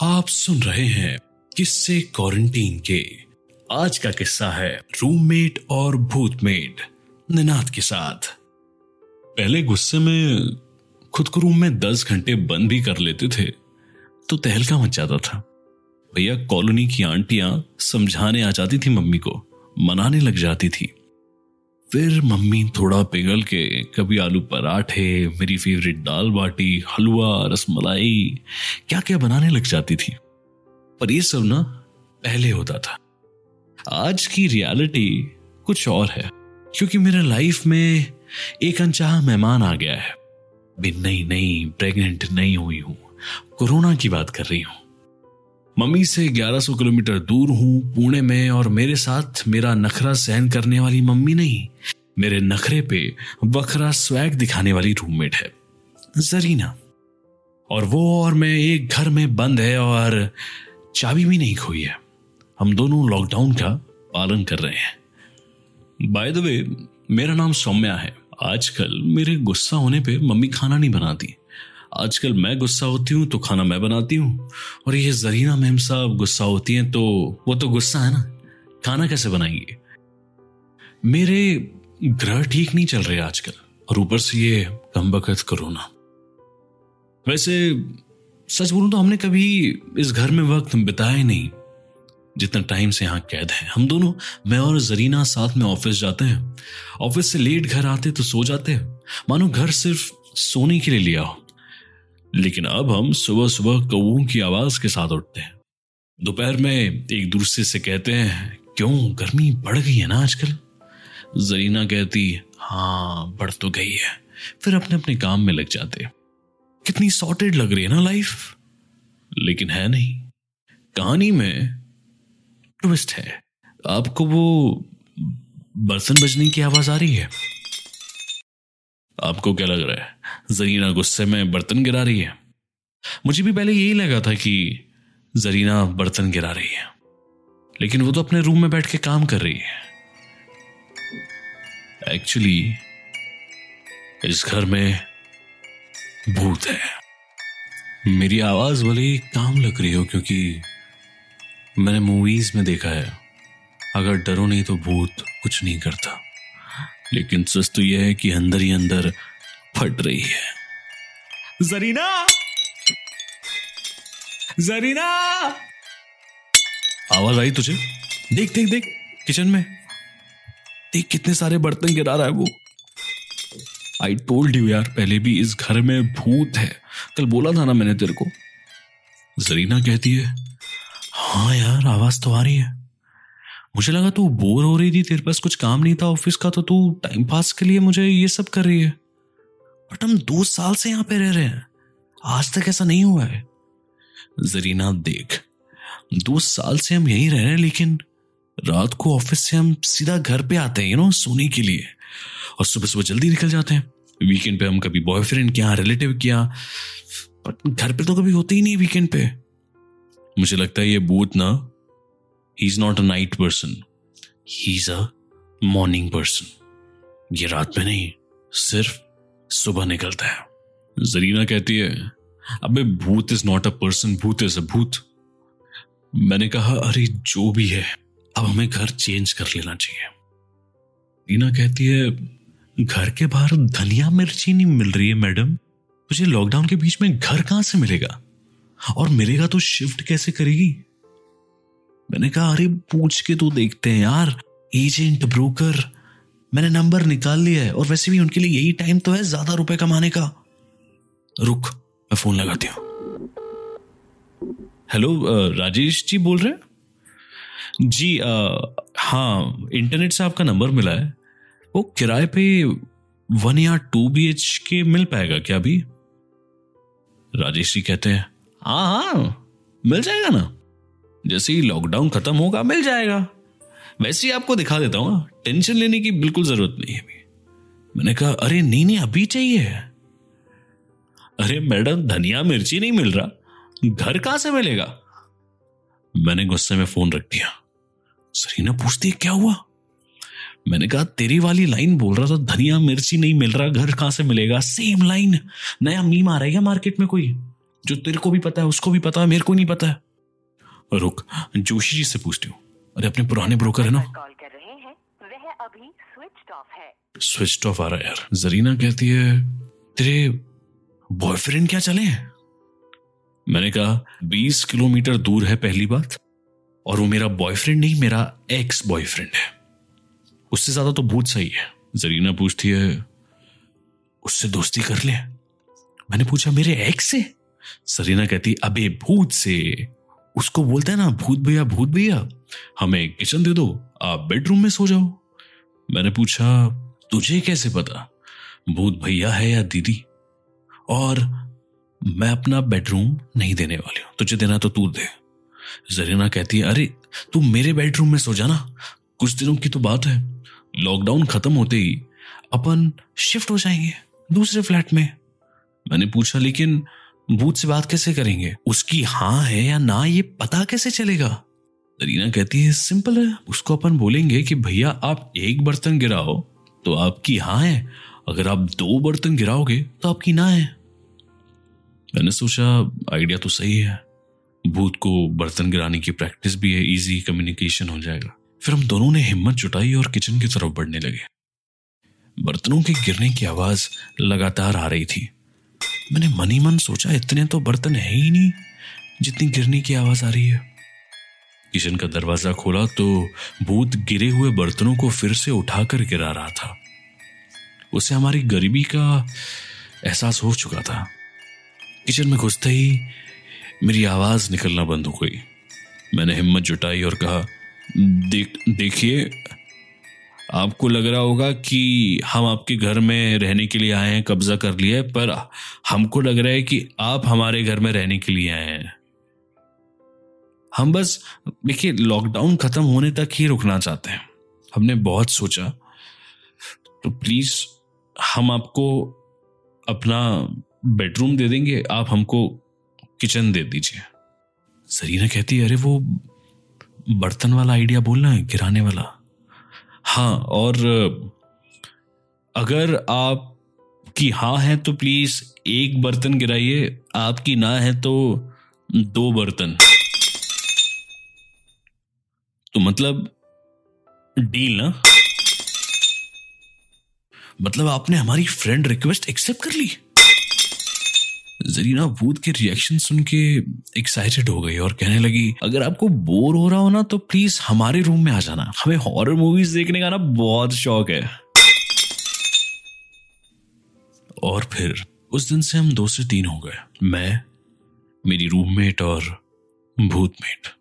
आप सुन रहे हैं किस्से क्वारंटीन के। आज का किस्सा है रूममेट और भूतमेट, निनाद के साथ। पहले गुस्से में खुद को रूम में दस घंटे बंद भी कर लेते थे तो तहलका मच जाता था। भैया कॉलोनी की आंटियाँ समझाने आ जाती थी मम्मी को, मनाने लग जाती थी। फिर मम्मी थोड़ा पिघल के, कभी आलू पराठे, मेरी फेवरेट दाल बाटी, हलवा, रसमलाई क्या क्या बनाने लग जाती थी। पर ये सब ना पहले होता था। आज की रियलिटी कुछ और है, क्योंकि मेरे लाइफ में एक अनचाहा मेहमान आ गया है। भी नई नई प्रेग्नेंट नहीं हुई हूँ, कोरोना की बात कर रही हूँ। मम्मी से 1100 किलोमीटर दूर हूँ, पुणे में, और मेरे साथ मेरा नखरा सहन करने वाली मम्मी नहीं। मेरे नखरे पे बखरा स्वैग दिखाने वाली रूममेट है, जरीना। और वो और मैं एक घर में बंद है और चाबी भी नहीं खोई है। हम दोनों लॉकडाउन का पालन कर रहे हैं। बाय द वे मेरा नाम सौम्या है। आजकल मेरे गुस्सा होने पे मम्मी खाना नहीं बनाती। आजकल मैं गुस्सा होती हूँ तो खाना मैं बनाती हूँ। और ये जरीना मैम साहब गुस्सा होती हैं तो वो तो गुस्सा है ना? खाना कैसे बनाएँगे? मेरे ग्रह ठीक नहीं चल रहे आजकल, और ऊपर से ये कम बखत कोरोना। वैसे सच बोलूँ तो हमने कभी इस घर में वक्त बिताया नहीं। जितना टाइम से यहाँ कैद है। हम दोनों, मैं और जरीना साथ में ऑफ़िस जाते हैं। ऑफ़िस से लेट घर आते तो सो जाते हैं। मानो घर सिर्फ़ सोने के लिए लिया हो। लेकिन अब हम सुबह सुबह कौओं की आवाज़ के साथ उठते हैं। दोपहर में एक दूसरे से कहते हैं, क्यों, गर्मी बढ़ गई है ना आजकल? जरीना कहती हाँ बढ़ तो गई है। फिर अपने अपने काम में लग जाते कितनी सॉर्टेड लग रही है ना लाइफ लेकिन है नहीं। कहानी में ट्विस्ट है। आपको वो बर्तन बजने की आवाज़ आ रही है? आपको क्या लग रहा है? जरीना गुस्से में बर्तन गिरा रही है। मुझे भी पहले यही लगा था कि जरीना बर्तन गिरा रही है। लेकिन वो तो अपने रूम में बैठ के काम कर रही है। एक्चुअली इस घर में भूत है। मेरी आवाज़ भले काम लग रही हो, क्योंकि मैंने मूवीज़ में देखा है। अगर डरो नहीं तो भूत कुछ नहीं करता। लेकिन सच तो यह है कि अंदर ही अंदर फट रही है। जरीना! जरीना! आवाज़ आई तुझे? देख देख देख किचन में। देख कितने सारे बर्तन गिरा रहा है वो। आई टोल्ड यू यार पहले भी इस घर में भूत है। कल बोला था ना मैंने तेरे को। जरीना कहती है हाँ यार आवाज़ तो आ रही है। मुझे लगा तू बोर हो रही थी, तेरे पास कुछ काम नहीं था ऑफ़िस का तो तू टाइम पास के लिए मुझे ये सब कर रही है। बट हम दो साल से यहाँ पे रह रहे हैं। आज तक ऐसा नहीं हुआ है। जरीना, देख, दो साल से हम यहीं रह रहे हैं, लेकिन रात को ऑफ़िस से हम सीधा घर पे आते हैं यू नो सोने के लिए। और सुबह सुबह जल्दी निकल जाते हैं। वीकेंड पे हम कभी बॉयफ्रेंड के यहाँ रिलेटिव के यहाँ बट घर पे तो कभी होते ही नहीं वीकेंड पे। मुझे लगता है ये बूथ ना not a night person he is a morning person ये रात में नहीं, सिर्फ़ सुबह निकलता है। जरीना कहती है, अबे भूत इज़ नॉट अ पर्सन भूत इज़ अ भूत. मैंने कहा, अरे जो भी है, अब हमें घर चेंज कर लेना चाहिए. रीना कहती है, घर के बाहर धनिया मिर्ची नहीं मिल रही है, मैडम। मुझे लॉकडाउन के बीच में घर कहाँ से मिलेगा? और मिलेगा तो शिफ्ट कैसे करेगी? मैंने कहा अरे पूछ के तो देखते हैं यार। एजेंट ब्रोकर मैंने नंबर निकाल लिया है और वैसे भी उनके लिए यही टाइम तो है ज़्यादा रुपए कमाने का। रुक मैं फ़ोन लगाती हूँ। हेलो राजेश जी बोल रहे हैं? जी आ, हाँ इंटरनेट से आपका नंबर मिला है। वो किराए पे वन या टू बी एच के मिल पाएगा क्या अभी? राजेश जी कहते हैं हाँ हाँ मिल जाएगा ना? जैसे ही लॉकडाउन खत्म होगा, मिल जाएगा। वैसे ही आपको दिखा देता हूँ टेंशन लेने की बिल्कुल ज़रूरत नहीं है मैंने कहा, अरे नहीं नहीं अभी चाहिए अरे, मैडम, धनिया मिर्ची नहीं मिल रहा। घर कहाँ से मिलेगा? मैंने गुस्से में फ़ोन रख दिया। सरीना पूछती है, क्या हुआ? मैंने कहा, तेरी वाली लाइन बोल रहा था, धनिया मिर्ची नहीं मिल रहा, घर कहाँ से मिलेगा? सेम लाइन नया मीम आ रहा है मार्केट में कोई? जो तेरे को भी पता है, उसको भी पता है, मेरे को नहीं पता है। रुक जोशी जी से पूछती हूँ। अरे अपने पुराने ब्रोकर है ना? कॉल कर रहे हैं। वह अभी स्विच ऑफ़ है। स्विच ऑफ़ आ रहा है यार। जरीना कहती है तेरे बॉयफ्रेंड क्या चले हैं? मैंने कहा बीस किलोमीटर दूर है पहली बात और वो मेरा बॉयफ्रेंड नहीं मेरा एक्स बॉयफ्रेंड है। उससे ज़्यादा तो भूत सही है। जरीना पूछती है उससे दोस्ती कर ले? मैंने पूछा मेरे एक्स से? सरीना कहती अबे भूत से। उसको बोलते हैं ना, भूत भैया भूत भैया, हमें किचन दे दो, आप बेडरूम में सो जाओ। मैंने पूछा, तुझे कैसे पता, भूत भैया है या दीदी? और, मैं अपना बेडरूम नहीं देने वाली हूँ, तुझे देना तो तू दे। जरीना कहती है, अरे, तू मेरे बेडरूम में सो जाना कुछ दिनों की तो बात है, लॉकडाउन खत्म होते ही अपन शिफ्ट हो जाएँगे दूसरे फ्लैट में। मैंने पूछा, लेकिन भूत से बात कैसे करेंगे? उसकी हाँ है या ना, ये पता कैसे चलेगा? दरीना कहती है, सिंपल है। उसको अपन बोलेंगे कि, भैया, आप एक बर्तन गिराओ तो आपकी हाँ है। अगर आप दो बर्तन गिराओगे तो आपकी ना है। मैंने सोचा, आइडिया तो सही है। भूत को बर्तन गिराने की प्रैक्टिस भी है, इजी कम्युनिकेशन हो जाएगा। फिर हम दोनों ने हिम्मत जुटाई और किचन की तरफ़ बढ़ने लगे। बर्तनों के गिरने की आवाज़ लगातार आ रही थी। मैंने मन मन सोचा, इतने तो बर्तन है ही नहीं, जितनी गिरने की आवाज़ आ रही है। किचन का दरवाज़ा खोला तो भूत गिरे हुए बर्तनों को फिर से उठाकर गिरा रहा था। उसे हमारी गरीबी का एहसास हो चुका था। किचन में घुसते ही मेरी आवाज़ निकलना बंद हो गई। मैंने हिम्मत जुटाई और कहा, देख, देखिए आपको लग रहा होगा कि हम आपके घर में रहने के लिए आए हैं, कब्जा कर लिया है, पर हमको लग रहा है कि आप हमारे घर में रहने के लिए आए हैं। हम बस, देखिए लॉकडाउन खत्म होने तक ही रुकना चाहते हैं। हमने बहुत सोचा। तो प्लीज़ हम आपको अपना बेडरूम दे देंगे, आप हमको किचन दे दीजिए। सरीना कहती है, अरे वो बर्तन वाला आइडिया बोलना है, गिराने वाला? हाँ और अगर आप की हाँ है तो प्लीज़ एक बर्तन गिराइए, आपकी ना है तो दो बर्तन। तो मतलब डील ना? मतलब आपने हमारी फ्रेंड रिक्वेस्ट एक्सेप्ट कर ली? जरीना भूत के रिएक्शन सुन के एक्साइटेड हो गई और कहने लगी, अगर आपको बोर हो रहा हो ना तो प्लीज़ हमारे रूम में आ जाना। हमें हॉरर मूवीज़ देखने का ना बहुत शौक है। और फिर उस दिन से हम दो से तीन हो गए। मैं, मेरी रूममेट और भूतमेट।